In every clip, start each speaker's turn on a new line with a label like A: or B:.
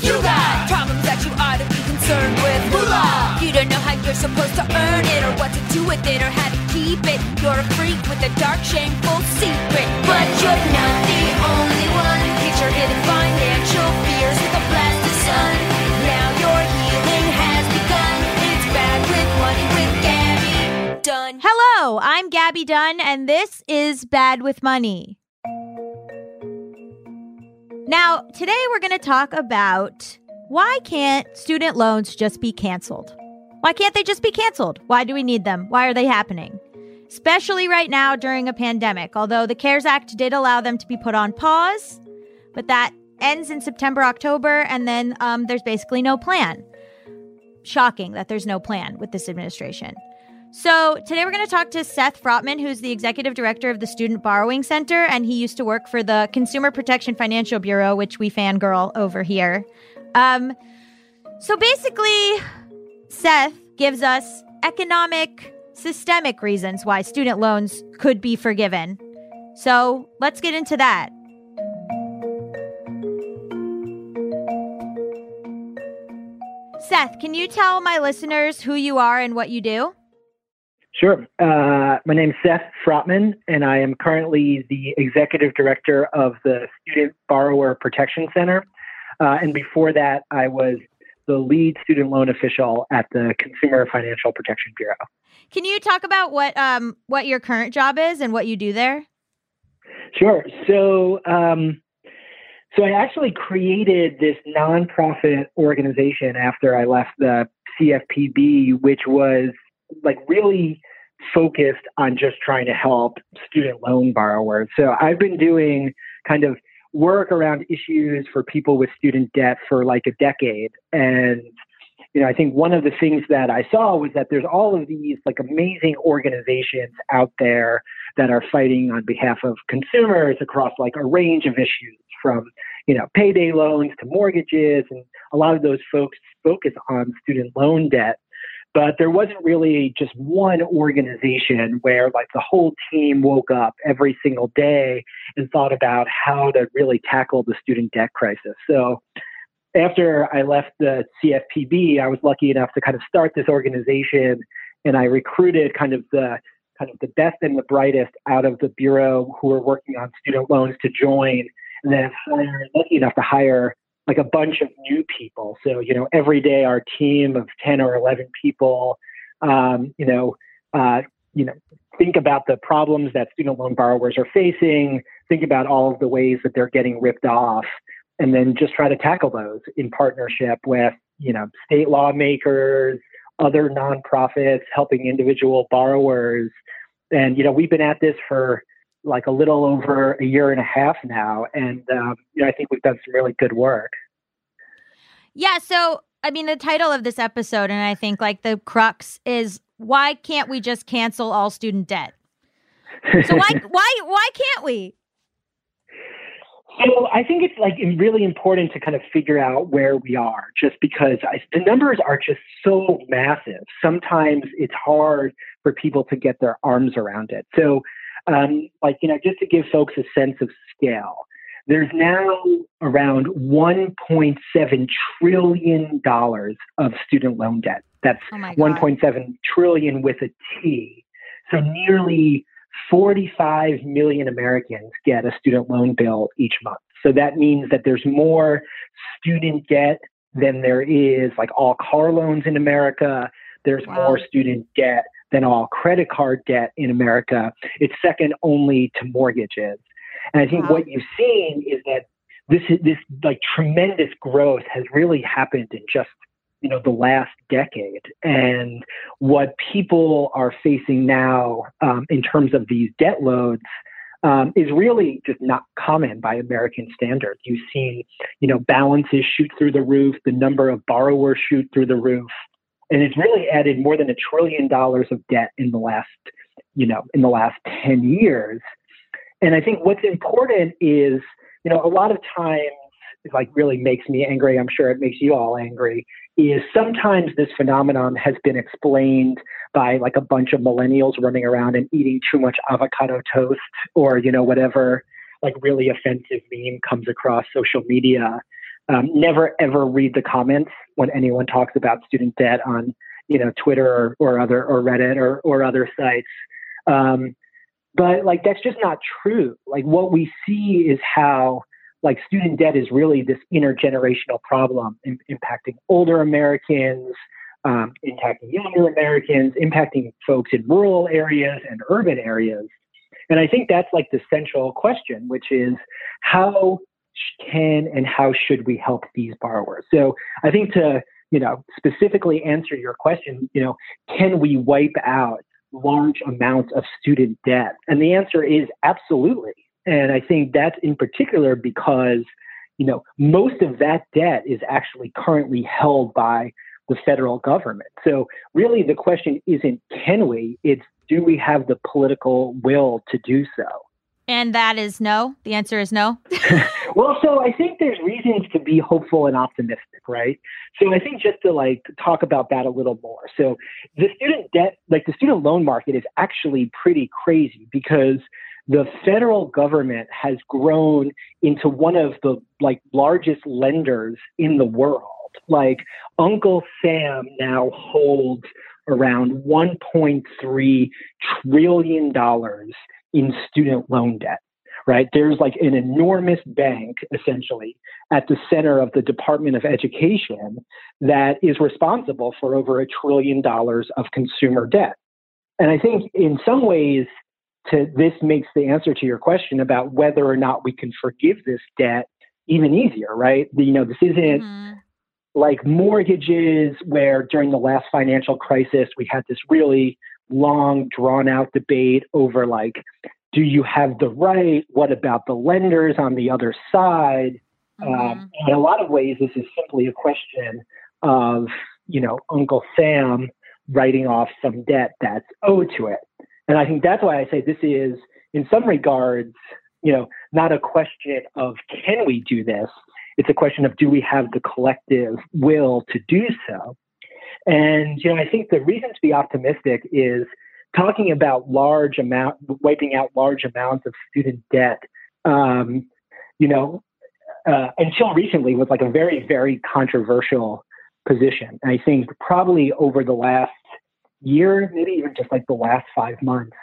A: You got problems that you ought to be concerned with. Moolah! You don't know how you're supposed to earn it, or what to do with it, or how to keep it. You're a freak with a dark, shameful secret. But you're not the only one. In case you're financial fears with a blast of sun. Now your healing has begun. It's bad with money with Gabby Dunn.
B: Hello, I'm Gabby Dunn, and this is Bad with Money. Now, today we're going to talk about why can't student loans just be canceled? Why can't they just be canceled? Why do we need them? Why are they happening? Especially right now during a pandemic, although the CARES Act did allow them to be put on pause, but that ends in September, October, and then um, there's basically no plan. Shocking that there's no plan with this administration. So, today we're going to talk to Seth Frotman, who's the executive director of the Student Borrowing Center, and he used to work for the Consumer Protection Financial Bureau, which we fangirl over here. Um, so, basically, Seth gives us economic, systemic reasons why student loans could be forgiven. So, let's get into that. Seth, can you tell my listeners who you are and what you do?
C: Sure. Uh, my name is Seth Frotman, and I am currently the executive director of the Student Borrower Protection Center. Uh, and before that, I was the lead student loan official at the Consumer Financial Protection Bureau.
B: Can you talk about what um, what your current job is and what you do there?
C: Sure. So, um, so I actually created this nonprofit organization after I left the CFPB, which was like really focused on just trying to help student loan borrowers. So I've been doing kind of work around issues for people with student debt for like a decade. And, you know, I think one of the things that I saw was that there's all of these like amazing organizations out there that are fighting on behalf of consumers across like a range of issues from, you know, payday loans to mortgages. And a lot of those folks focus on student loan debt but there wasn't really just one organization where like the whole team woke up every single day and thought about how to really tackle the student debt crisis. So after I left the CFPB, I was lucky enough to kind of start this organization and I recruited kind of the kind of the best and the brightest out of the bureau who were working on student loans to join and then hired, lucky enough to hire like a bunch of new people. So, you know, every day our team of 10 or 11 people, um, you know, uh, you know, think about the problems that student loan borrowers are facing, think about all of the ways that they're getting ripped off, and then just try to tackle those in partnership with, you know, state lawmakers, other nonprofits, helping individual borrowers. And, you know, we've been at this for like a little over a year and a half now. And, um, you know, I think we've done some really good work.
B: Yeah. So, I mean, the title of this episode, and I think like the crux is why can't we just cancel all student debt? So why why why can't we?
C: So I think it's like really important to kind of figure out where we are, just because I, the numbers are just so massive. Sometimes it's hard for people to get their arms around it. So, um, like you know, just to give folks a sense of scale, there's now around 1.7 trillion dollars of student loan debt. That's
B: Oh
C: 1.7 trillion with a T. So nearly 45 million Americans get a student loan bill each month. So that means that there's more student debt than there is like all car loans in America. There's
B: Wow.
C: more student debt than all credit card debt in America. It's second only to mortgages. And I think
B: Wow.
C: what you've seen is that this this like tremendous growth has really happened in just you know the last decade and what people are facing now um, in terms of these debt loads um, is really just not common by American standards. You've seen, you know, balances shoot through the roof, the number of borrowers shoot through the roof, and it's really added more than a trillion dollars of debt in the last, you know, in the last ten years. And I think what's important is, you know, a lot of times it like really makes me angry. I'm sure it makes you all angry. Is sometimes this phenomenon has been explained by like a bunch of millennials running around and eating too much avocado toast or you know whatever like really offensive meme comes across social media. Um, never ever read the comments when anyone talks about student debt on you know Twitter or, or other or Reddit or or other sites. Um, but like that's just not true. Like what we see is how like student debt is really this intergenerational problem in, impacting older Americans, um, impacting younger Americans, impacting folks in rural areas and urban areas. And I think that's like the central question, which is how can and how should we help these borrowers? So I think to you know specifically answer your question, you know, can we wipe out large amounts of student debt? And the answer is absolutely. And I think that's in particular because, you know, most of that debt is actually currently held by the federal government. So really the question isn't can we, it's do we have the political will to do so?
B: And that is no. The answer is no.
C: well, so I think there's reasons to be hopeful and optimistic, right? So I think just to like talk about that a little more. So the student debt, like the student loan market is actually pretty crazy because the federal government has grown into one of the like largest lenders in the world. Like Uncle Sam now holds around 1.3 trillion dollars in student loan debt right? There's like an enormous bank essentially at the center of the Department of Education that is responsible for over a trillion dollars of consumer debt. And I think in some ways, to this makes the answer to your question about whether or not we can forgive this debt even easier, right? You know, this isn't
B: Mhm.
C: like mortgages where during the last financial crisis we had this really long drawn out debate over like do you have the right? What about the lenders on the other side?
B: Mhm.
C: um, in a lot of ways this is simply a question of you know uncle sam writing off some debt that's owed to it. And i think that's why i say this is in some regards you know not a question of can we do this? It's a question of do we have the collective will to do so and you know i think the reason to be optimistic is talking about large amount wiping out large amounts of student debt um, you know uh, until recently was like a very very controversial position. And i think probably over the last year maybe even just like the last five months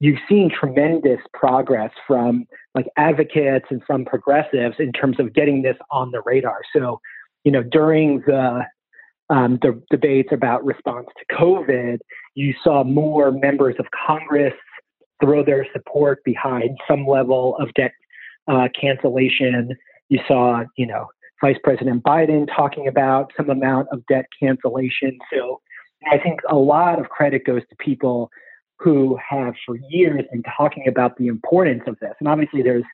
C: you've seen tremendous progress from like advocates and from progressives in terms of getting this on the radar. So you know during the um, the debates about response to COVID, you saw more members of Congress throw their support behind some level of debt uh, cancellation. You saw, you know, Vice President Biden talking about some amount of debt cancellation. So I think a lot of credit goes to people who have for years been talking about the importance of this. And obviously, there's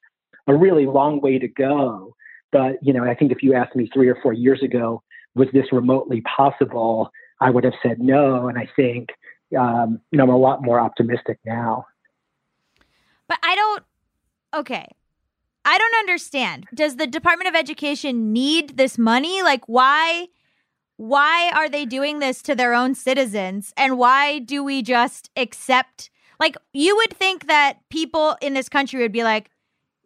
C: a really long way to go. But you know, I think if you asked me three or four years ago, was this remotely possible? I would have said no. And I think um, you know I'm a lot more optimistic now.
B: But I don't. Okay, I don't understand. Does the Department of Education need this money? Like, why? why are they doing this to their own citizens? And why do we just accept? Like, you would think that people in this country would be like,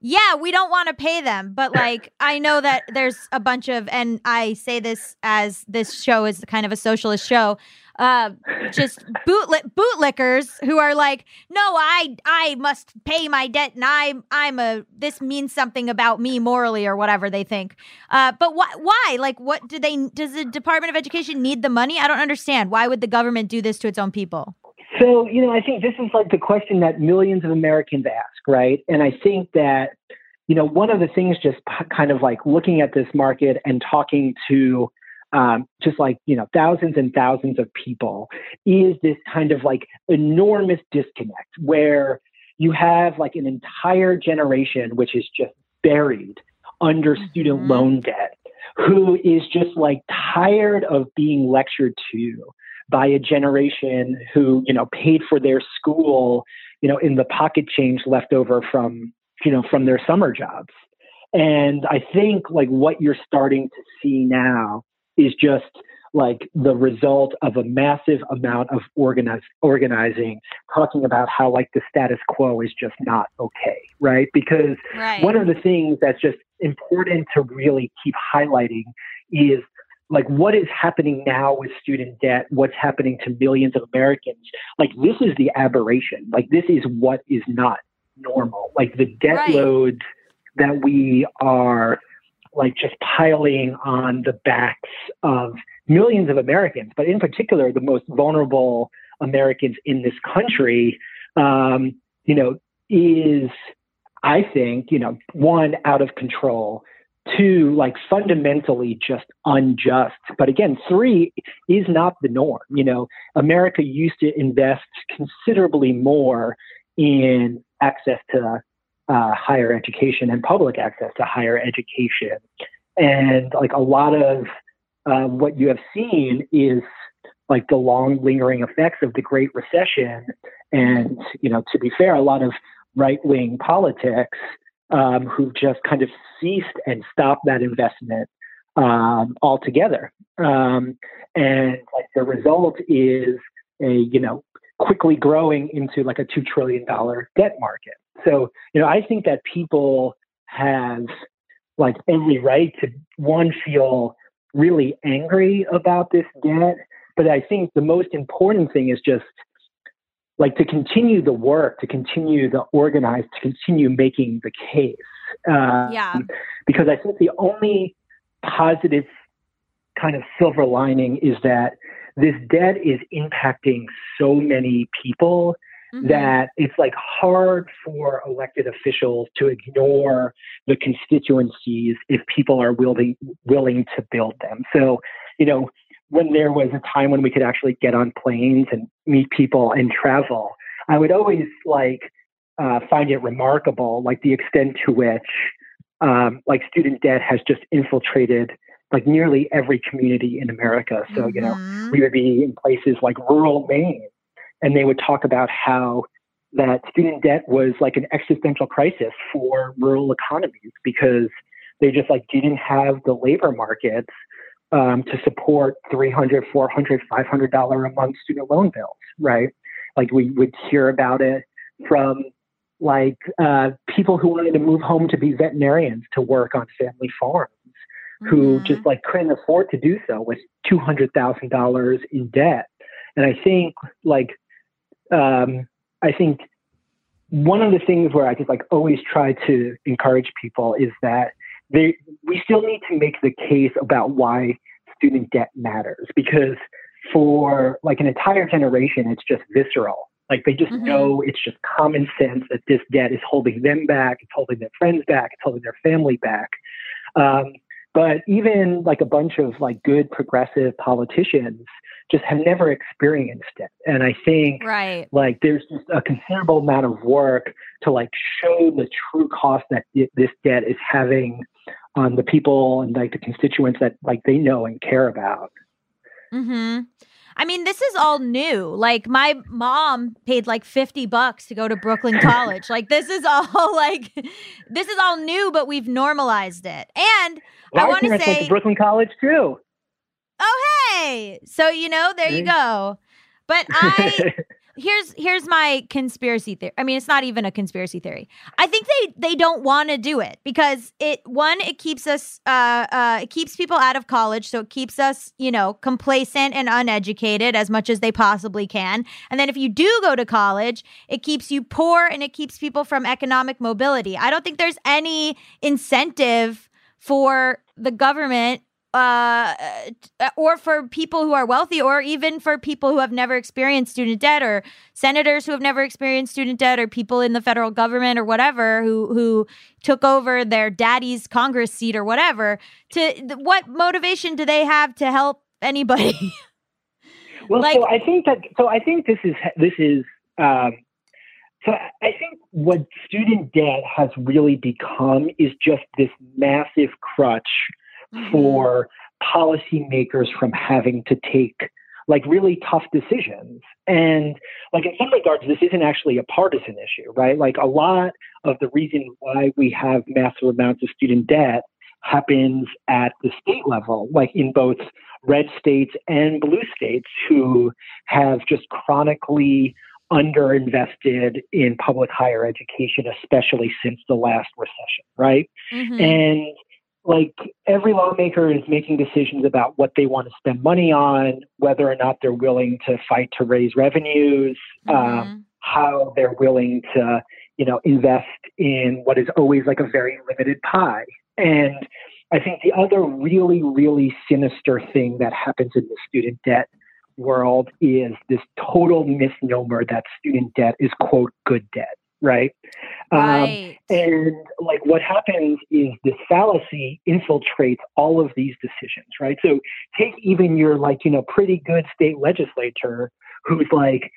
B: yeah, we don't want to pay them. But like, I know that there's a bunch of, and I say this as this show is kind of a socialist show uh, just bootli- bootlickers who are like, no, I I must pay my debt, and I'm I'm a this means something about me morally or whatever they think. Uh, but why why like what do they does the Department of Education need the money? I don't understand. Why would the government do this to its own people?
C: So you know, I think this is like the question that millions of Americans ask, right? And I think that you know one of the things just kind of like looking at this market and talking to um, just like you know thousands and thousands of people is this kind of like enormous disconnect where you have like an entire generation which is just buried under student mm-hmm. loan debt who is just like tired of being lectured to by a generation who you know paid for their school you know in the pocket change left over from you know from their summer jobs and i think like what you're starting to see now is just like the result of a massive amount of organize, organizing, talking about how like the status quo is just not okay, right? Because right. one of the things that's just important to really keep highlighting is like what is happening now with student debt, what's happening to millions of Americans. Like this is the aberration. Like this is what is not normal. Like the debt right. load that we are like just piling on the backs of millions of Americans, but in particular, the most vulnerable Americans in this country, um, you know, is, I think, you know, one, out of control, two, like fundamentally just unjust. But again, three is not the norm. You know, America used to invest considerably more in access to uh, higher education and public access to higher education. And like a lot of uh, what you have seen is like the long lingering effects of the Great Recession. And, you know, to be fair, a lot of right wing politics um, who've just kind of ceased and stopped that investment um, altogether. Um, and like the result is a, you know, quickly growing into like a $2 trillion debt market. So, you know, I think that people have like every right to one feel really angry about this debt, but I think the most important thing is just like to continue the work, to continue the organize, to continue making the case.
B: Uh, yeah.
C: Because I think the only positive kind of silver lining is that this debt is impacting so many people mm-hmm. that it's like hard for elected officials to ignore the constituencies if people are willing willing to build them. So, you know, when there was a time when we could actually get on planes and meet people and travel, I would always like uh, find it remarkable, like the extent to which um, like student debt has just infiltrated like nearly every community in America. So, mm-hmm. you know, mm-hmm. we would be in places like rural Maine and they would talk about how that student debt was like an existential crisis for rural economies because they just like didn't have the labor markets um, to support 300 400 500 dollar a month student loan bills right like we would hear about it from like uh, people who wanted to move home to be veterinarians to work on family farms who mm-hmm. just like couldn't afford to do so with $200,000 in debt. And I think like um, I think one of the things where I just like always try to encourage people is that they, we still need to make the case about why student debt matters because for like an entire generation, it's just visceral. Like they just mm-hmm. know it's just common sense that this debt is holding them back, it's holding their friends back, it's holding their family back. Um, but even like a bunch of like good progressive politicians just have never experienced it. And I think
B: Right.
C: like there's just a considerable amount of work to like show the true cost that this debt is having on the people and like the constituents that like they know and care about.
B: Mm-hmm. I mean, this is all new. Like my mom paid like 50 bucks to go to Brooklyn College. like this is all like this is all new, but we've normalized it. And I want to say
C: Brooklyn College too.
B: Oh hey. So you know, there you go. But I here's here's my conspiracy theory. I mean, it's not even a conspiracy theory. I think they they don't want to do it because it one it keeps us uh uh it keeps people out of college, so it keeps us you know complacent and uneducated as much as they possibly can. And then if you do go to college, it keeps you poor and it keeps people from economic mobility. I don't think there's any incentive for the government uh, uh, or for people who are wealthy, or even for people who have never experienced student debt, or senators who have never experienced student debt, or people in the federal government or whatever who who took over their daddy's Congress seat or whatever. To what motivation do they have to help anybody?
C: Well,
B: Like-
C: so I think that so I think this is this is um, so I I think what student debt has really become is just this massive crutch for policymakers from having to take like really tough decisions. And like in some regards, this isn't actually a partisan issue, right? Like a lot of the reason why we have massive amounts of student debt happens at the state level, like in both red states and blue states who have just chronically underinvested in public higher education, especially since the last recession, right?
B: Mhm.
C: And like every lawmaker is making decisions about what they want to spend money on, whether or not they're willing to fight to raise revenues, um,
B: Mhm.
C: how they're willing to, you know, invest in what is always like a very limited pie. And I think the other really, really sinister thing that happens in the student debt world is this total misnomer that student debt is quote good debt, right? Um,
B: right.
C: and like what happens is this fallacy infiltrates all of these decisions, right? So take even your like, you know, pretty good state legislature who's like,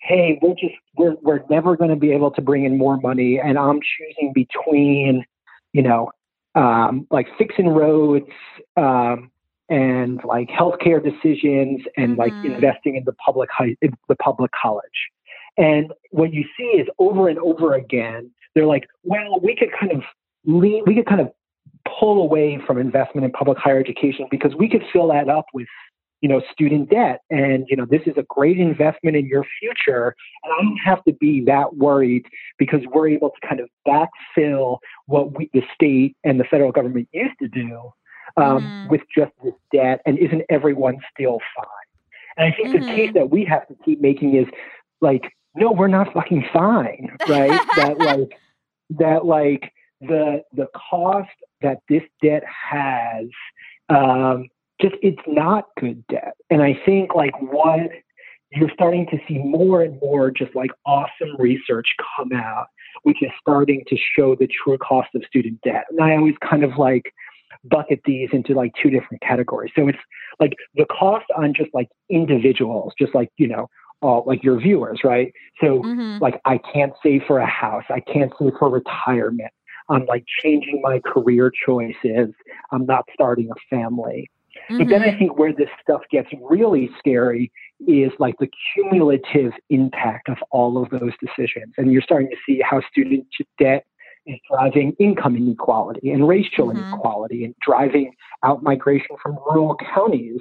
C: hey, we're just we're we're never going to be able to bring in more money, and I'm choosing between, you know, um, like fixing roads um, and like healthcare decisions and like
B: Mhm.
C: investing in the public high in the public college. And what you see is over and over again, they're like, well, we could kind of lean, we could kind of pull away from investment in public higher education because we could fill that up with, you know, student debt. And, you know, this is a great investment in your future. And I don't have to be that worried because we're able to kind of backfill what we, the state and the federal government used to do um,
B: Mhm.
C: with just this debt. And isn't everyone still fine? And I think the
B: Mhm.
C: case that we have to keep making is like, no, we're not fucking fine, right? that like that like the the cost that this debt has, um, just it's not good debt. And I think like what you're starting to see more and more just like awesome research come out, which is starting to show the true cost of student debt. And I always kind of like bucket these into like two different categories. So it's like the cost on just like individuals, just like, you know, all like your viewers, right? So
B: Mhm.
C: like I can't save for a house, I can't save for retirement. I'm like changing my career choices. I'm not starting a family. But then I
B: Mhm.
C: think where this stuff gets really scary is like the cumulative impact of all of those decisions. And you're starting to see how student debt is driving income inequality and racial
B: Mhm.
C: inequality and driving out migration from rural counties.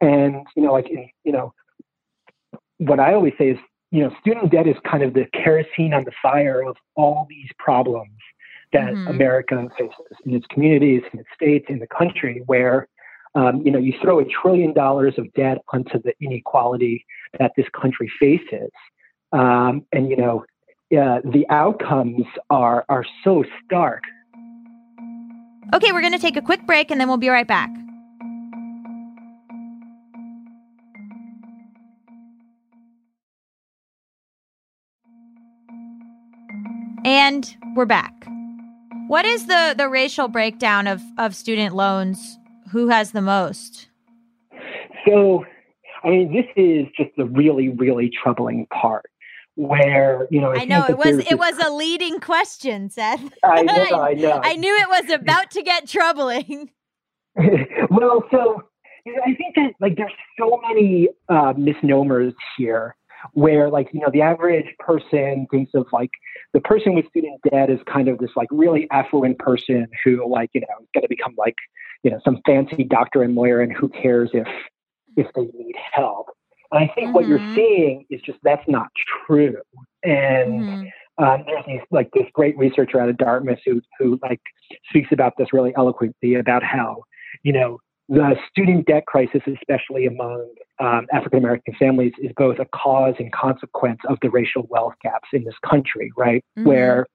C: And, you know, like, you know, what I always say is, you know, student debt is kind of the kerosene on the fire of all these problems that
B: Mhm.
C: America faces in its communities, in its states, in the country, where um, you know you throw a trillion dollars of debt onto the inequality that this country faces, um, and you know uh, the outcomes are are so stark.
B: Okay, we're going to take a quick break and then we'll be right back. And we're back. What is the the racial breakdown of of student loans? Who has the most?
C: So, I mean, this is just the really, really troubling part where you know
B: I, I know it was it was a leading question, Seth.
C: I know, I know.
B: I knew it was about to get troubling.
C: well, so I think that like there's so many uh, misnomers here where like you know the average person thinks of like the person with student debt is kind of this like really affluent person who like you know is going to become like you know some fancy doctor and lawyer and who cares if if they need help and i think mm-hmm. what you're mm-hmm. seeing is just that's not true and mm-hmm. Uh, there's these, like this great researcher out of Dartmouth who who like speaks about this really eloquently about how you know the student debt crisis, especially among um, African American families, is both a cause and consequence of the racial wealth gaps in this country, right? Mm-hmm. Where,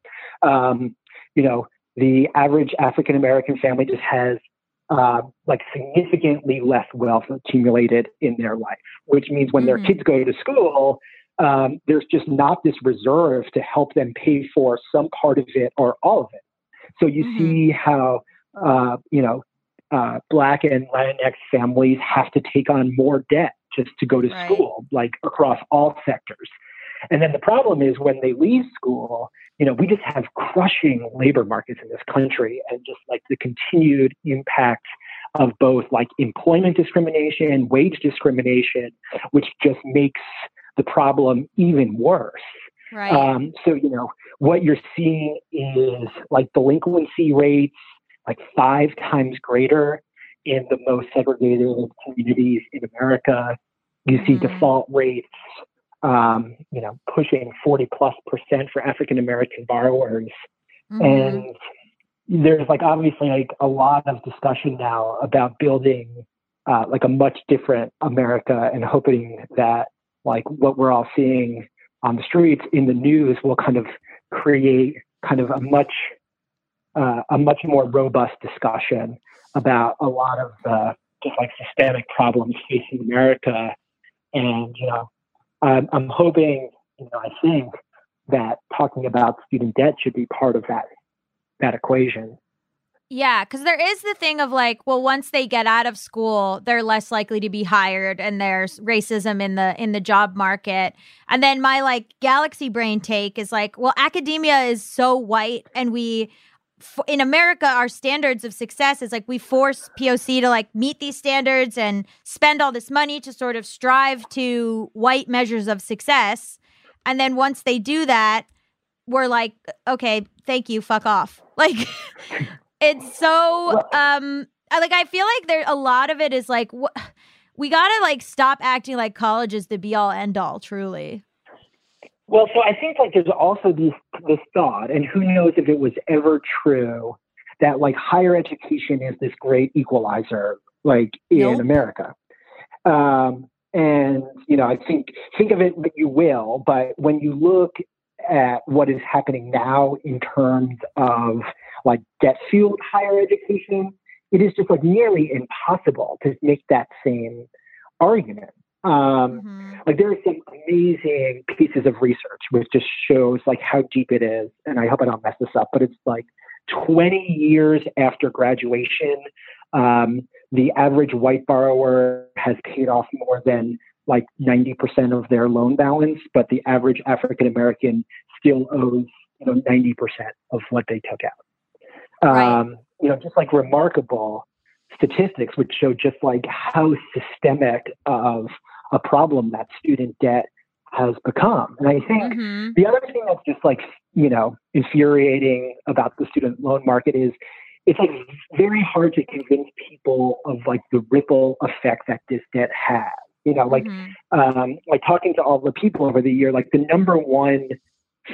C: um, you know, the average African American family just has uh, like significantly less wealth accumulated in their life, which means when mm-hmm. their kids go to school, um, there's just not this reserve to help them pay for some part of it or all of it. So you mm-hmm. see how, uh, you know, uh, Black and Latinx families have to take on more debt just to go to right. school, like across all sectors. And then the problem is when they leave school, you know, we just have crushing labor markets in this country and just like the continued impact of both like employment discrimination, wage discrimination, which just makes the problem even worse.
B: Right. Um,
C: so, you know, what you're seeing is like delinquency rates like five times greater in the most segregated communities in America. You see mm-hmm. default rates, um, you know, pushing 40 plus percent for African American borrowers. Mm-hmm. And there's like obviously like a lot of discussion now about building uh, like a much different America and hoping that like what we're all seeing on the streets in the news will kind of create kind of a much uh, a much more robust discussion about a lot of just like systemic problems facing America. And, you know, I'm, I'm hoping, you know, I think that talking about student debt should be part of that, that equation.
B: Yeah, because there is the thing of like, well, once they get out of school, they're less likely to be hired, and there's racism in the in the job market. And then my like galaxy brain take is like, well, academia is so white, and we in America, our standards of success is like we force POC to like meet these standards and spend all this money to sort of strive to white measures of success. And then once they do that, we're like, okay, thank you, fuck off. Like it's so um like I feel like there a lot of it is like wh- we got to like stop acting like college is the be all end all truly.
C: Well, so I think like there's also this this thought, and who knows if it was ever true, that like higher education is this great equalizer, like in nope. America. Um, and you know, I think think of it that you will, but when you look at what is happening now in terms of like debt fueled higher education, it is just like nearly impossible to make that same argument. Um, mm-hmm. Like there are some amazing pieces of research which just shows like how deep it is. And I hope I don't mess this up, but it's like 20 years after graduation, um, the average white borrower has paid off more than like 90% of their loan balance, but the average African American still owes you know 90% of what they took out.
B: Right.
C: Um, you know, just like remarkable statistics which show just like how systemic of a problem that student debt has become. And I think mm-hmm. the other thing that's just like, you know, infuriating about the student loan market is it's like very hard to convince people of like the ripple effect that this debt has. You know, like mm-hmm. um, like talking to all the people over the year, like the number one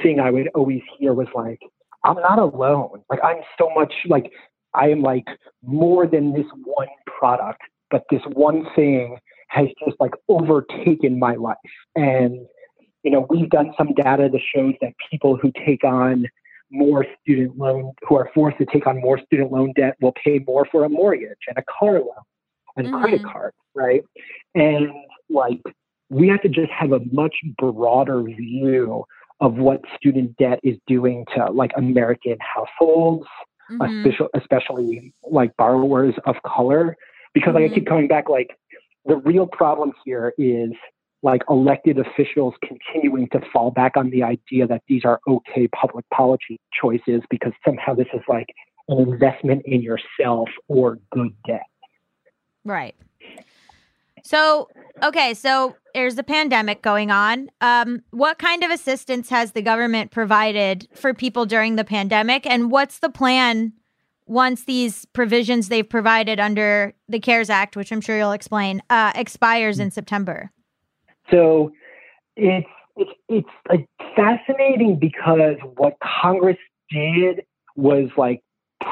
C: thing I would always hear was like, I'm not alone. Like I'm so much like I am like more than this one product, but this one thing has just like overtaken my life. And, you know, we've done some data that shows that people who take on more student loan, who are forced to take on more student loan debt will pay more for a mortgage and a car loan and mm-hmm. credit cards, right? And like, we have to just have a much broader view of what student debt is doing to like American households
B: Mhm.
C: especially, especially like borrowers of color. Because like I keep coming back, like the real problem here is like elected officials continuing to fall back on the idea that these are okay public policy choices because somehow this is like an investment in yourself or good debt.
B: Right. So, okay, so there's the pandemic going on. Um, what kind of assistance has the government provided for people during the pandemic? And what's the plan once these provisions they've provided under the CARES Act, which I'm sure you'll explain, uh, expires in September?
C: So it's it's it's like fascinating because what Congress did was like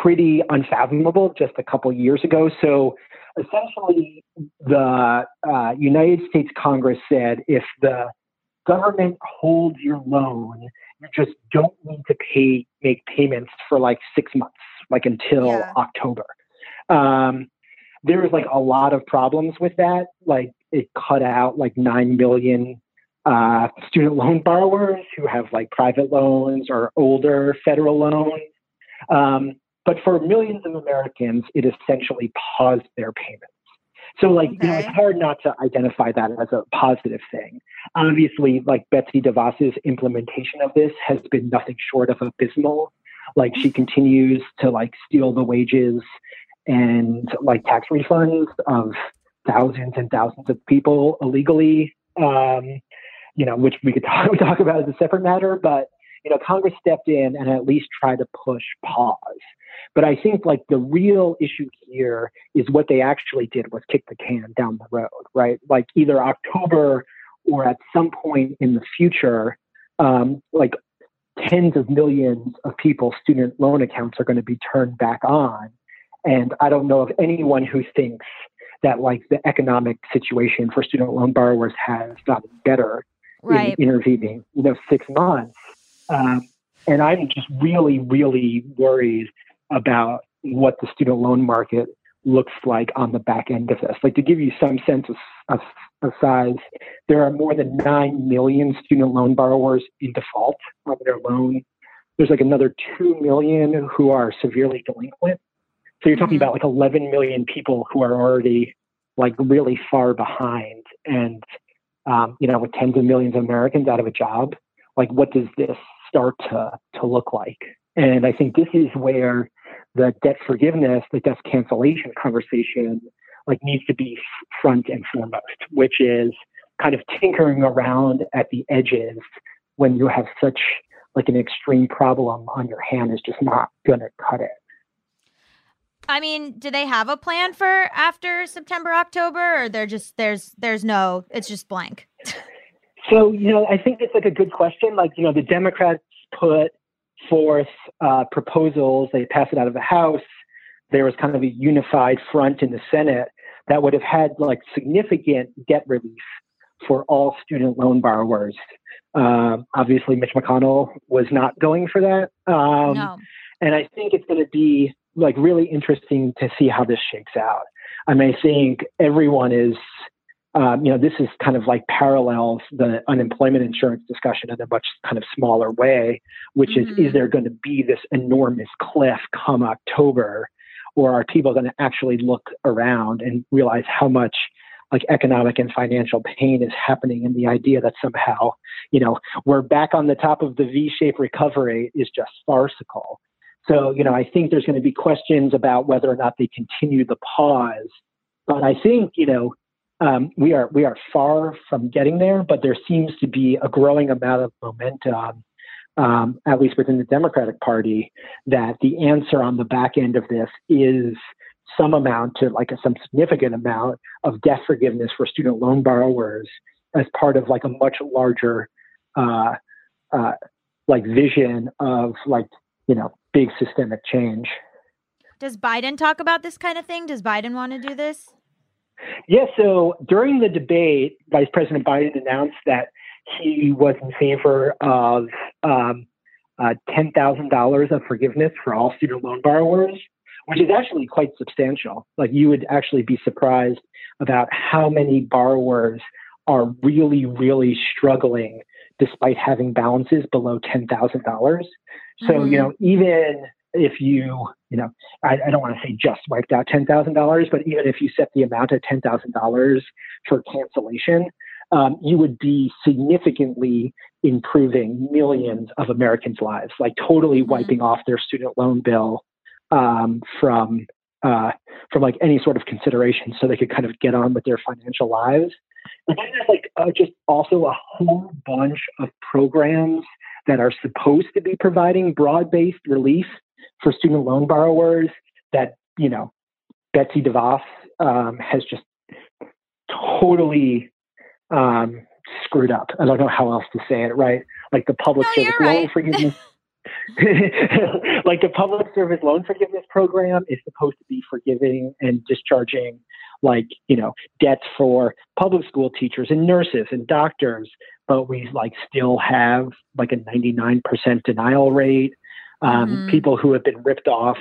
C: pretty unfathomable just a couple years ago. So essentially, the uh, United States Congress said if the government holds your loan, you just don't need to pay make payments for like six months, like until
B: Yeah.
C: October. Um, there was like a lot of problems with that. Like it cut out like nine million uh, student loan borrowers who have like private loans or older federal loans. Um, but for millions of Americans, it essentially paused their payments. So, like, you know, it's hard not to identify that as a positive thing. Obviously, like Betsy DeVos's implementation of this has been nothing short of abysmal. Like, she continues to like steal the wages and like tax refunds of thousands and thousands of people illegally. Um, you know, which we could talk, we talk about as a separate matter, but you know, Congress stepped in and at least tried to push pause. But I think like the real issue here is what they actually did was kick the can down the road, right? Like either October or at some point in the future, um, like tens of millions of people's student loan accounts are going to be turned back on. And I don't know of anyone who thinks that like the economic situation for student loan borrowers has gotten better
B: Right.
C: in intervening, you know, six months. Um, and I'm just really, really worried about what the student loan market looks like on the back end of this. Like to give you some sense of, of, of size, there are more than 9 million student loan borrowers in default on their loan. There's like another 2 million who are severely delinquent. So you're talking
B: Mhm.
C: about like 11 million people who are already like really far behind and um, you know, with tens of millions of Americans out of a job, like what does this start to to look like? And I think this is where the debt forgiveness, the debt cancellation conversation, like needs to be front and foremost, which is kind of tinkering around at the edges when you have such like an extreme problem on your hand is just not going to cut it.
B: I mean, do they have a plan for after September, October, or they're just there's there's no it's just blank.
C: So, you know, I think it's like a good question. Like, you know, the Democrats put forth uh, proposals, they passed it out of the House. There was kind of a unified front in the Senate that would have had like significant debt relief for all student loan borrowers. Um, obviously, Mitch McConnell was not going for that. Um,
B: no.
C: and I think it's going to be like really interesting to see how this shakes out. I mean, I think everyone is, um, you know, this is kind of like parallels the unemployment insurance discussion in a much kind of smaller way, which is,
B: Mhm.
C: is there going to be this enormous cliff come October, or are people going to actually look around and realize how much like economic and financial pain is happening and the idea that somehow, you know, we're back on the top of the V-shaped recovery is just farcical. So, you know, I think there's going to be questions about whether or not they continue the pause. But I think, you know, um, we are we are far from getting there, but there seems to be a growing amount of momentum, um, at least within the Democratic Party, that the answer on the back end of this is some amount to like a, some significant amount of debt forgiveness for student loan borrowers as part of like a much larger uh, uh, like vision of like you know big systemic change.
B: Does Biden talk about this kind of thing? Does Biden want to do this?
C: Yeah, so during the debate, Vice President Biden announced that he was in favor of um, uh, $10,000 of forgiveness for all student loan borrowers, which is actually quite substantial. Like, you would actually be surprised about how many borrowers are really, really struggling despite having balances below $10,000. So,
B: Mhm.
C: you know, even if you you know, I, I don't want to say just wiped out $10,000, but even if you set the amount at $10,000 for cancellation, um, you would be significantly improving millions of Americans' lives, like totally mm-hmm. wiping off their student loan bill um, from uh, from like any sort of consideration, so they could kind of get on with their financial lives. And then there's like uh, just also a whole bunch of programs that are supposed to be providing broad-based relief for student loan borrowers that you know Betsy DeVos um, has just totally um, screwed up. I don't know how else to say it. Right, like the public
B: no,
C: service
B: loan
C: right. forgiveness. like the public service loan forgiveness program is supposed to be forgiving and discharging like you know debts for public school teachers and nurses and doctors but we like still have like a 99% denial rate um, mm-hmm. people who have been ripped off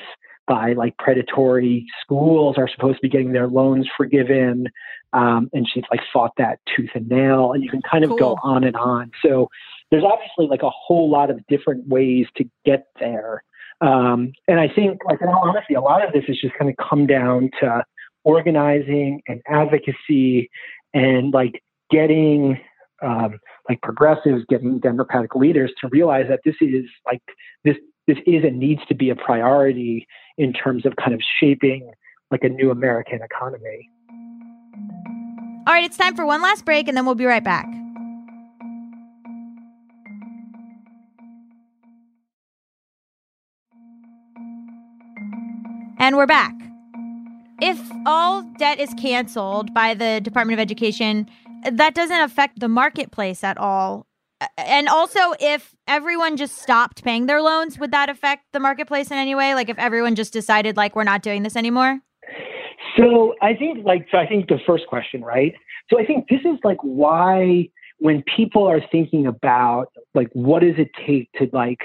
C: by like predatory schools are supposed to be getting their loans forgiven um, and she's like fought that tooth and nail and you can kind of cool. go on and on so there's obviously like a whole lot of different ways to get there um, and i think like in all honesty a lot of this is just going to come down to organizing and advocacy and like getting um, like progressives, getting democratic leaders to realize that this is like this this is and needs to be a priority in terms of kind of shaping like a new American economy.
B: All right, it's time for one last break, and then we'll be right back. And we're back if all debt is canceled by the Department of Education, that doesn't affect the marketplace at all. And also, if everyone just stopped paying their loans, would that affect the marketplace in any way? Like if everyone just decided, like, we're not doing this anymore?
C: So I think, like, so I think the first question, right? So I think this is like why when people are thinking about, like, what does it take to, like,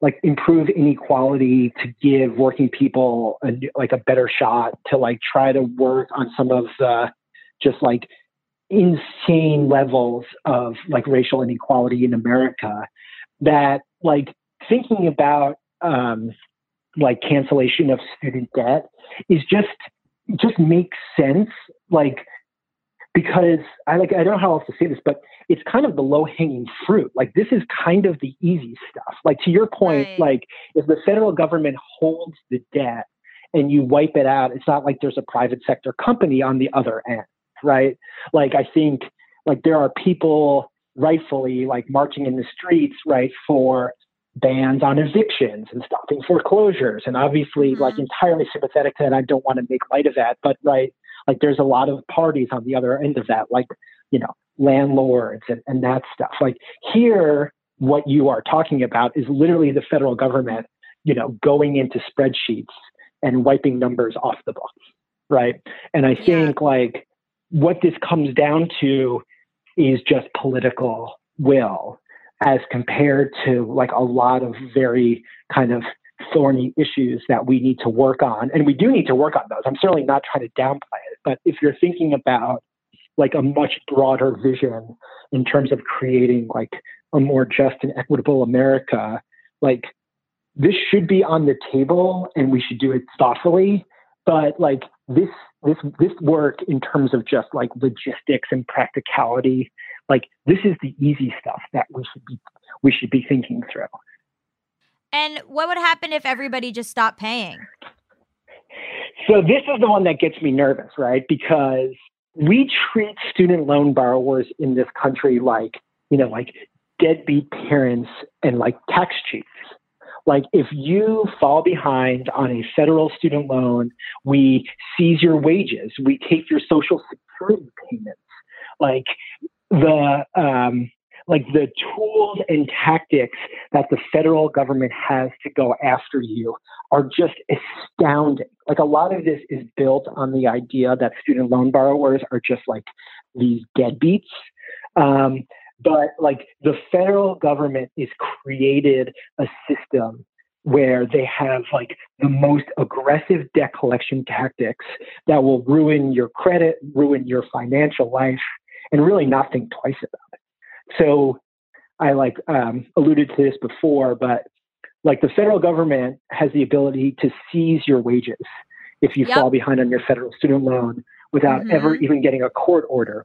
C: like improve inequality to give working people a, like a better shot to like try to work on some of the just like insane levels of like racial inequality in America that like thinking about um, like cancellation of student debt is just just makes sense like because I like I don't know how else to say this, but it's kind of the low hanging fruit. Like this is kind of the easy stuff. Like to your point, right. like if the federal government holds the debt and you wipe it out, it's not like there's a private sector company on the other end, right? Like I think like there are people rightfully like marching in the streets, right, for bans on evictions and stopping foreclosures and obviously mm-hmm. like entirely sympathetic to that. I don't want to make light of that, but right, like there's a lot of parties on the other end of that, like, you know, landlords and, and that stuff. Like here, what you are talking about is literally the federal government, you know, going into spreadsheets and wiping numbers off the books. Right. And I think yeah. like what this comes down to is just political will as compared to like a lot of very kind of thorny issues that we need to work on. And we do need to work on those. I'm certainly not trying to downplay it. But if you're thinking about like a much broader vision in terms of creating like a more just and equitable America, like this should be on the table and we should do it thoughtfully. But like this this this work in terms of just like logistics and practicality, like this is the easy stuff that we should be we should be thinking through.
B: And what would happen if everybody just stopped paying?
C: So this is the one that gets me nervous, right? Because we treat student loan borrowers in this country like, you know, like deadbeat parents and like tax chiefs. Like if you fall behind on a federal student loan, we seize your wages, we take your social security payments. Like the um, like the tools and tactics that the federal government has to go after you are just astounding. Like a lot of this is built on the idea that student loan borrowers are just like these deadbeats. Um, but like the federal government is created a system where they have like the most aggressive debt collection tactics that will ruin your credit, ruin your financial life, and really not think twice about it. So I like um, alluded to this before, but like the federal government has the ability to seize your wages if you
B: Yep.
C: fall behind on your federal student loan without ever
B: Mhm.
C: even getting a court order.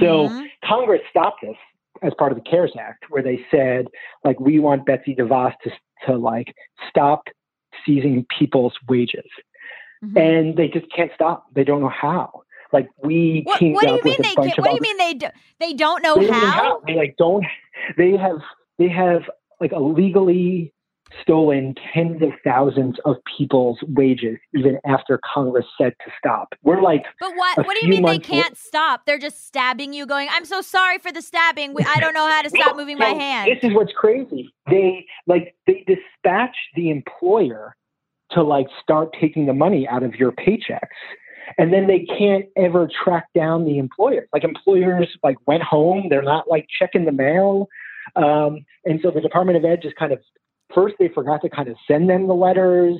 C: So
B: Mhm.
C: Congress stopped this as part of the CARES Act, where they said, like, we want Betsy DeVos to, to like stop seizing people's wages,
B: Mhm.
C: and they just can't stop. They don't know how. Like we
B: what,
C: teamed
B: what do you
C: up
B: mean
C: with
B: they
C: a bunch
B: can't?
C: of
B: What do you mean they do, they don't know
C: they don't know
B: how?
C: how. They like don't. They have they have like illegally stolen tens of thousands of people's wages even after Congress said to stop. We're like
B: But what what do you mean they can't stop? They're just stabbing you, going, "I'm so sorry for the stabbing. We, I don't know how to stop moving my hand."
C: This is what's crazy. They like they dispatch the employer to like start taking the money out of your paychecks. And then they can't ever track down the employer. Like employers like went home, they're not like checking the mail. Um, and so the Department of Ed just kind of first they forgot to kind of send them the letters,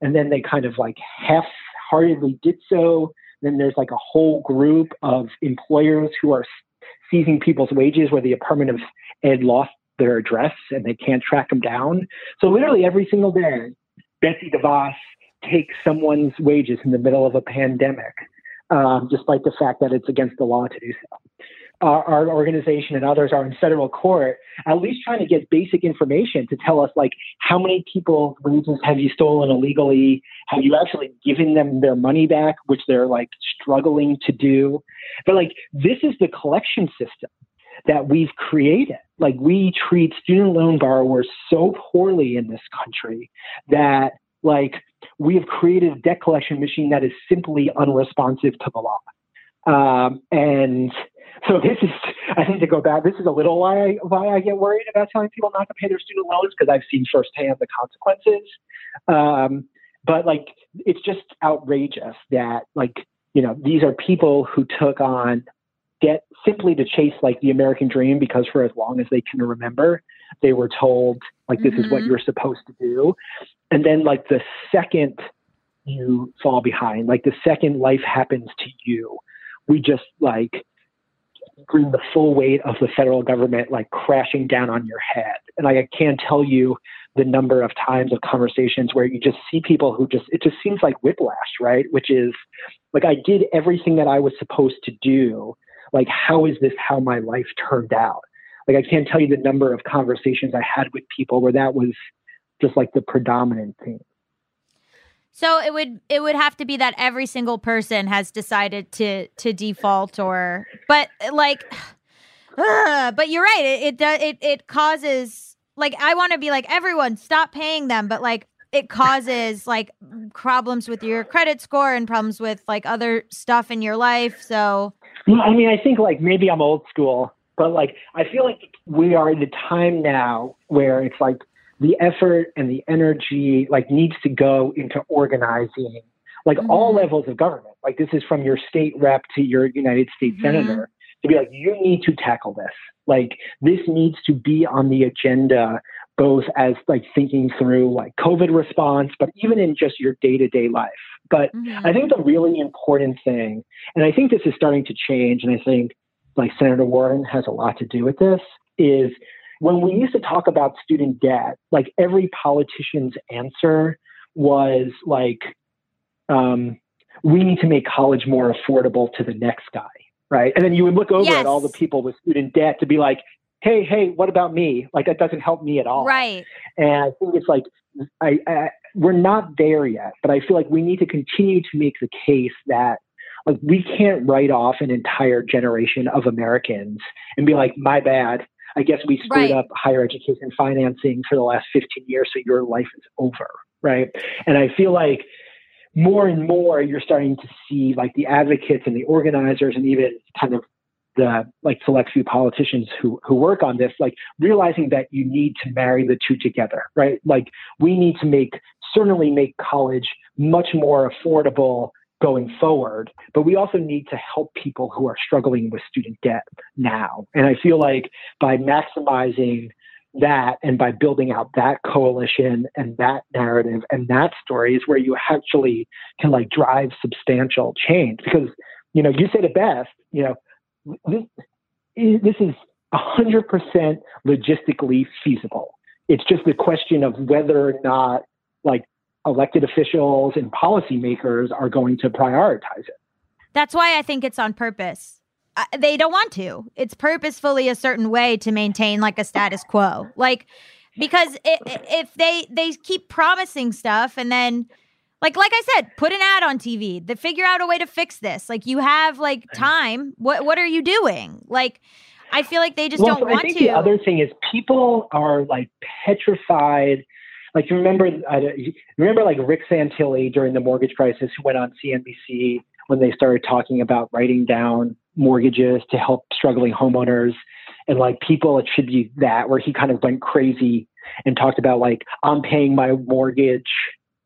C: and then they kind of like half-heartedly did so. Then there's like a whole group of employers who are seizing people's wages where the Department of Ed lost their address and they can't track them down. So literally every single day, Betsy DeVos takes someone's wages in the middle of a pandemic, um, despite the fact that it's against the law to do so. Our, our organization and others are in federal court, at least trying to get basic information to tell us, like, how many people's wages have you stolen illegally? Have you actually given them their money back, which they're like struggling to do? But like, this is the collection system that we've created. Like, we treat student loan borrowers so poorly in this country that, like, we have created a debt collection machine that is simply unresponsive to the law. Um, and so this is, I think, to go back. This is a little why I, why I get worried about telling people not to pay their student loans because I've seen firsthand the consequences. Um, but like, it's just outrageous that like you know these are people who took on debt simply to chase like the American dream because for as long as they can remember, they were told like this is what
B: Mhm.
C: you're supposed to do, and then like the second you fall behind, like the second life happens to you, we just like bring the full weight of the federal government like crashing down on your head. And like, I can't tell you the number of times of conversations where you just see people who just, it just seems like whiplash, right? Which is like, I did everything that I was supposed to do. Like, how is this how my life turned out? Like, I can't tell you the number of conversations I had with people where that was just like the predominant thing.
B: So it would it would have to be that every single person has decided to to default or but like but you're right. It it does it, it causes like I want to be like everyone stop paying them but like it causes like problems with your credit score and problems with like other stuff in your life so.
C: Yeah, I mean, I think like maybe I'm old school, but like I feel like we are at a time now where it's like the effort and the energy like needs to go into organizing like all
B: Mhm.
C: levels of government. Like this is from your state rep to your United States
B: Mhm.
C: senator to be like, you need to tackle this. Like this needs to be on the agenda both as like thinking through like COVID response, but even in just your day to day life. But
B: mhm.
C: I think the really important thing, and I think this is starting to change, and I think like Senator Warren has a lot to do with this, is when we used to talk about student debt, like every politician's answer was like, um, we need to make college more affordable to the next guy, right? And then you would look over at all the people with student debt to be like, hey, hey, what about me? Like that doesn't help me at all.
B: right
C: And I think it's like, I, I, we're not there yet, but I feel like we need to continue to make the case that like we can't write off an entire generation of Americans and be like, my bad. I guess we screwed
B: Right.
C: up higher education financing for the last 15 years, so your life is over, right? And I feel like more and more you're starting to see like the advocates and the organizers and even kind of the like select few politicians who who work on this like realizing that you need to marry the two together right like we need to make certainly make college much more affordable going forward but we also need to help people who are struggling with student debt now. And i feel like by maximizing that and by building out that coalition and that narrative and that story is where you actually can like drive substantial change. Because you know you said it best you know this, this is 100% logistically feasible. It's just the question of whether or not like elected officials and policymakers are going to prioritize it.
B: That's why I think it's on purpose. Uh, they don't want to. It's purposefully a certain way to maintain like a status quo. Like because it, if they they keep promising stuff and then like like I said, put an ad on TV. That figure out a way to fix this. Like you have like time. What what are you doing? Like I feel like they just
C: well,
B: don't
C: so
B: want
C: I think
B: to.
C: The other thing is people are like petrified. Like you remember, I, remember like Rick Santelli during the mortgage crisis, who went on CNBC when they started talking about writing down mortgages to help struggling homeowners, and like people attribute that where he kind of went crazy and talked about like I'm paying my mortgage,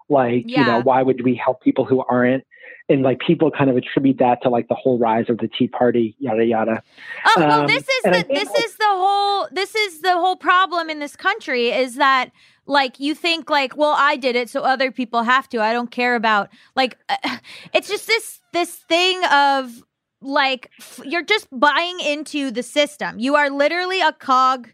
C: like
B: Yeah.
C: you know why would we help people who aren't, and like people kind of attribute that to like the whole rise of the Tea Party, yada yada.
B: Oh well,
C: Um,
B: this is the this
C: like-
B: is the whole this is the whole problem in this country is that like you think like well I did it so other people have to I don't care about like it's just this this thing of like f- you're just buying into the system you are literally a cog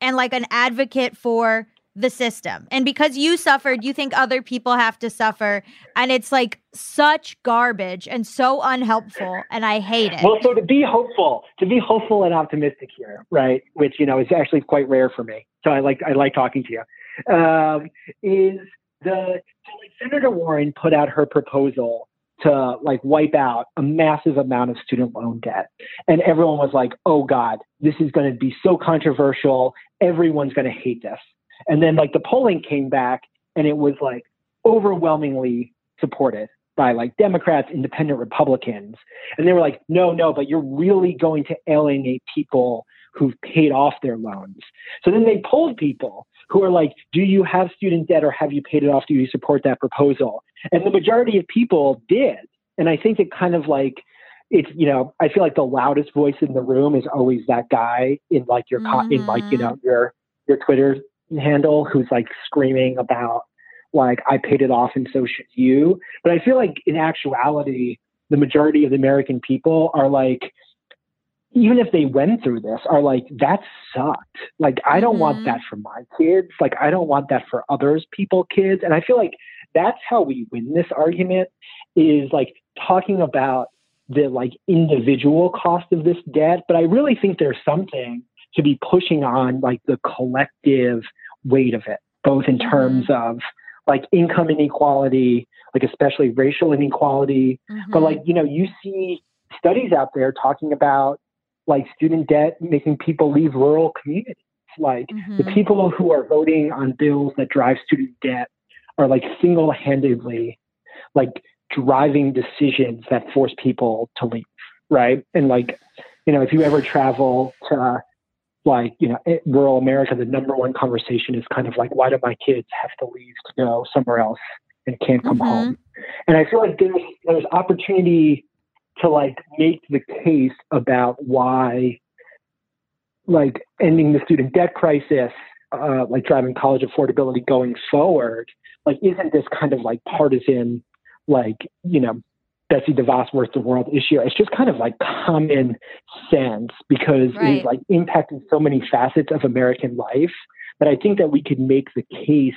B: and like an advocate for the system and because you suffered you think other people have to suffer and it's like such garbage and so unhelpful and I hate it
C: Well, so to be hopeful, to be hopeful and optimistic here, right? Which you know is actually quite rare for me. So I like I like talking to you. Um, is the so like Senator Warren put out her proposal to like wipe out a massive amount of student loan debt, and everyone was like, "Oh God, this is going to be so controversial. Everyone's going to hate this." And then like the polling came back, and it was like overwhelmingly supported by like Democrats, independent Republicans. And they were like, no, no, but you're really going to alienate people who've paid off their loans. So then they polled people who are like, do you have student debt or have you paid it off? Do you support that proposal? And the majority of people did. And I think it kind of like, it's you know I feel like the loudest voice in the room is always that guy in like your co- in like you mm-hmm. know your your Twitter handle who's like screaming about like I paid it off and so should you. But I feel like in actuality, the majority of the American people are like, even if they went through this, are like, that sucked. Like, I don't
B: Mhm.
C: want that for my kids. Like, I don't want that for others people kids. And I feel like that's how we win this argument is like talking about the like individual cost of this debt. But I really think there's something to be pushing on like the collective weight of it, both in terms of like income inequality, like especially racial inequality. But
B: Mhm.
C: like, you know, you see studies out there talking about like student debt making people leave rural communities. Like the
B: Mhm.
C: people who are voting on bills that drive student debt are like single handedly like driving decisions that force people to leave. Right. And like, you know, if you ever travel to like, you know, eh, rural America, the number one conversation is kind of like, why do my kids have to leave to go somewhere else and can't come
B: Mhm.
C: home? And I feel like there's there's opportunity to like make the case about why like ending the student debt crisis, uh, like driving college affordability going forward, like isn't this kind of like partisan, like, you know, Betsy DeVos worth the world issue. It's just kind of like common sense because
B: Right.
C: is like impacting so many facets of American life that I think that we could make the case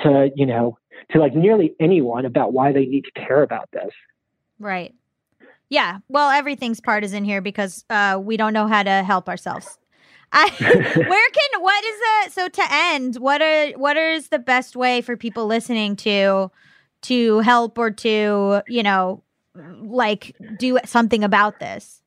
C: to, you know, to like nearly anyone about why they need to care about this.
B: Right. Yeah. Well, everything's partisan here because uh, we don't know how to help ourselves. I, where can what is the so to end? What are what is the best way for people listening to to help or to you know like do something about this?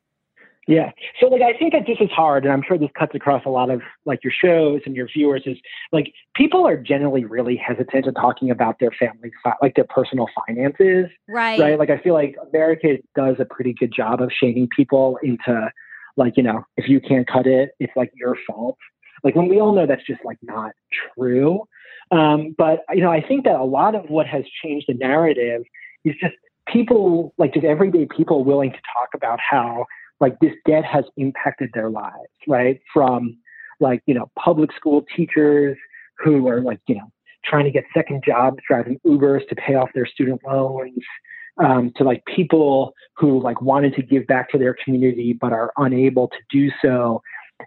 C: Yeah. So like I think that this is hard and I'm sure this cuts across a lot of like your shows and your viewers is like people are generally really hesitant to talking about their family like their personal finances,
B: Right.
C: right? Like I feel like America does a pretty good job of shaming people into like, you know, if you can't cut it, it's like your fault. Like when we all know that's just like not true. Um, but you know, I think that a lot of what has changed the narrative is just people like just everyday people willing to talk about how like this debt has impacted their lives, right? From like, you know, public school teachers who are like, you know, trying to get second jobs driving Ubers to pay off their student loans, um, to like people who like wanted to give back to their community but are unable to do so.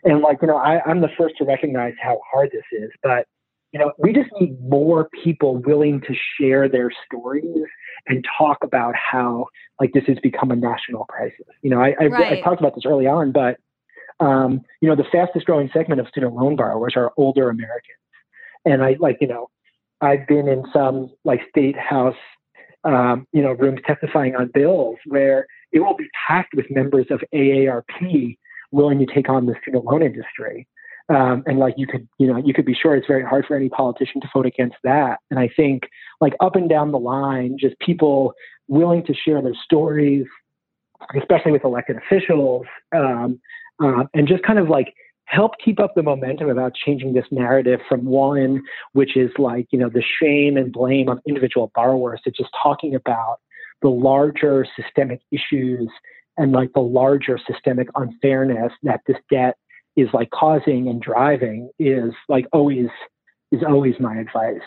C: And like, you know, I, I'm the first to recognize how hard this is, but you know, we just need more people willing to share their stories and talk about how like this has become a national crisis. You know, I, I,
B: Right.
C: I talked about this early on, but um, you know, the fastest growing segment of student loan borrowers are older Americans. And I like, you know, I've been in some like state house, um, you know, rooms testifying on bills where it will be packed with members of AARP willing to take on the student loan industry. Um, and like you could, you know, you could be sure it's very hard for any politician to vote against that. And I think like up and down the line, just people willing to share their stories, especially with elected officials, um, uh, and just kind of like help keep up the momentum about changing this narrative from one which is like you know the shame and blame of individual borrowers to just talking about the larger systemic issues and like the larger systemic unfairness that this debt is like causing and driving is like always is always my advice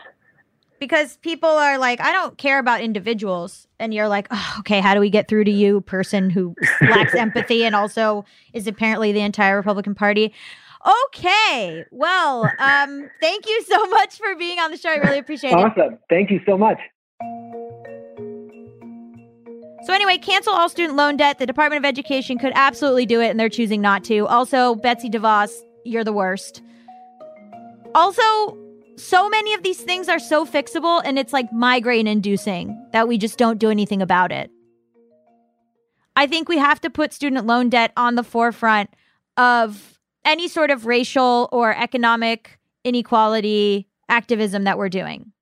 B: because people are like, I don't care about individuals. And you're like, oh, okay, how do we get through to you, person who lacks empathy and also is apparently the entire Republican Party? Okay. Well, um, thank you so much for being on the show. I really appreciate it.
C: awesome thank you so much
B: So anyway, cancel all student loan debt. The Department of Education could absolutely do it, and they're choosing not to. Also, Betsy DeVos, you're the worst. Also, so many of these things are so fixable, and it's like migraine inducing that we just don't do anything about it. I think we have to put student loan debt on the forefront of any sort of racial or economic inequality activism that we're doing.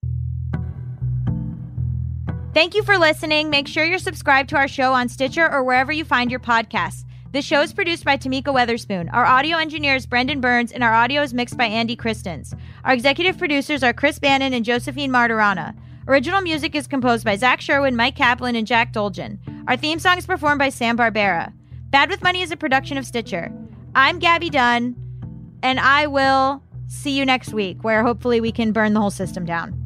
B: Thank you for listening. Make sure you're subscribed to our show on Stitcher or wherever you find your podcasts. The show is produced by Tamika Weatherspoon. Our audio engineer is Brendan Burns, and our audio is mixed by Andy Christens. Our executive producers are Chris Bannon and Josephine Martirana. Original music is composed by Zach Sherwin, Mike Kaplan, and Jack Dolgen. Our theme song is performed by Sam Barbera. Bad with Money is a production of Stitcher. I'm Gabby Dunn, and I will see you next week, where hopefully we can burn the whole system down.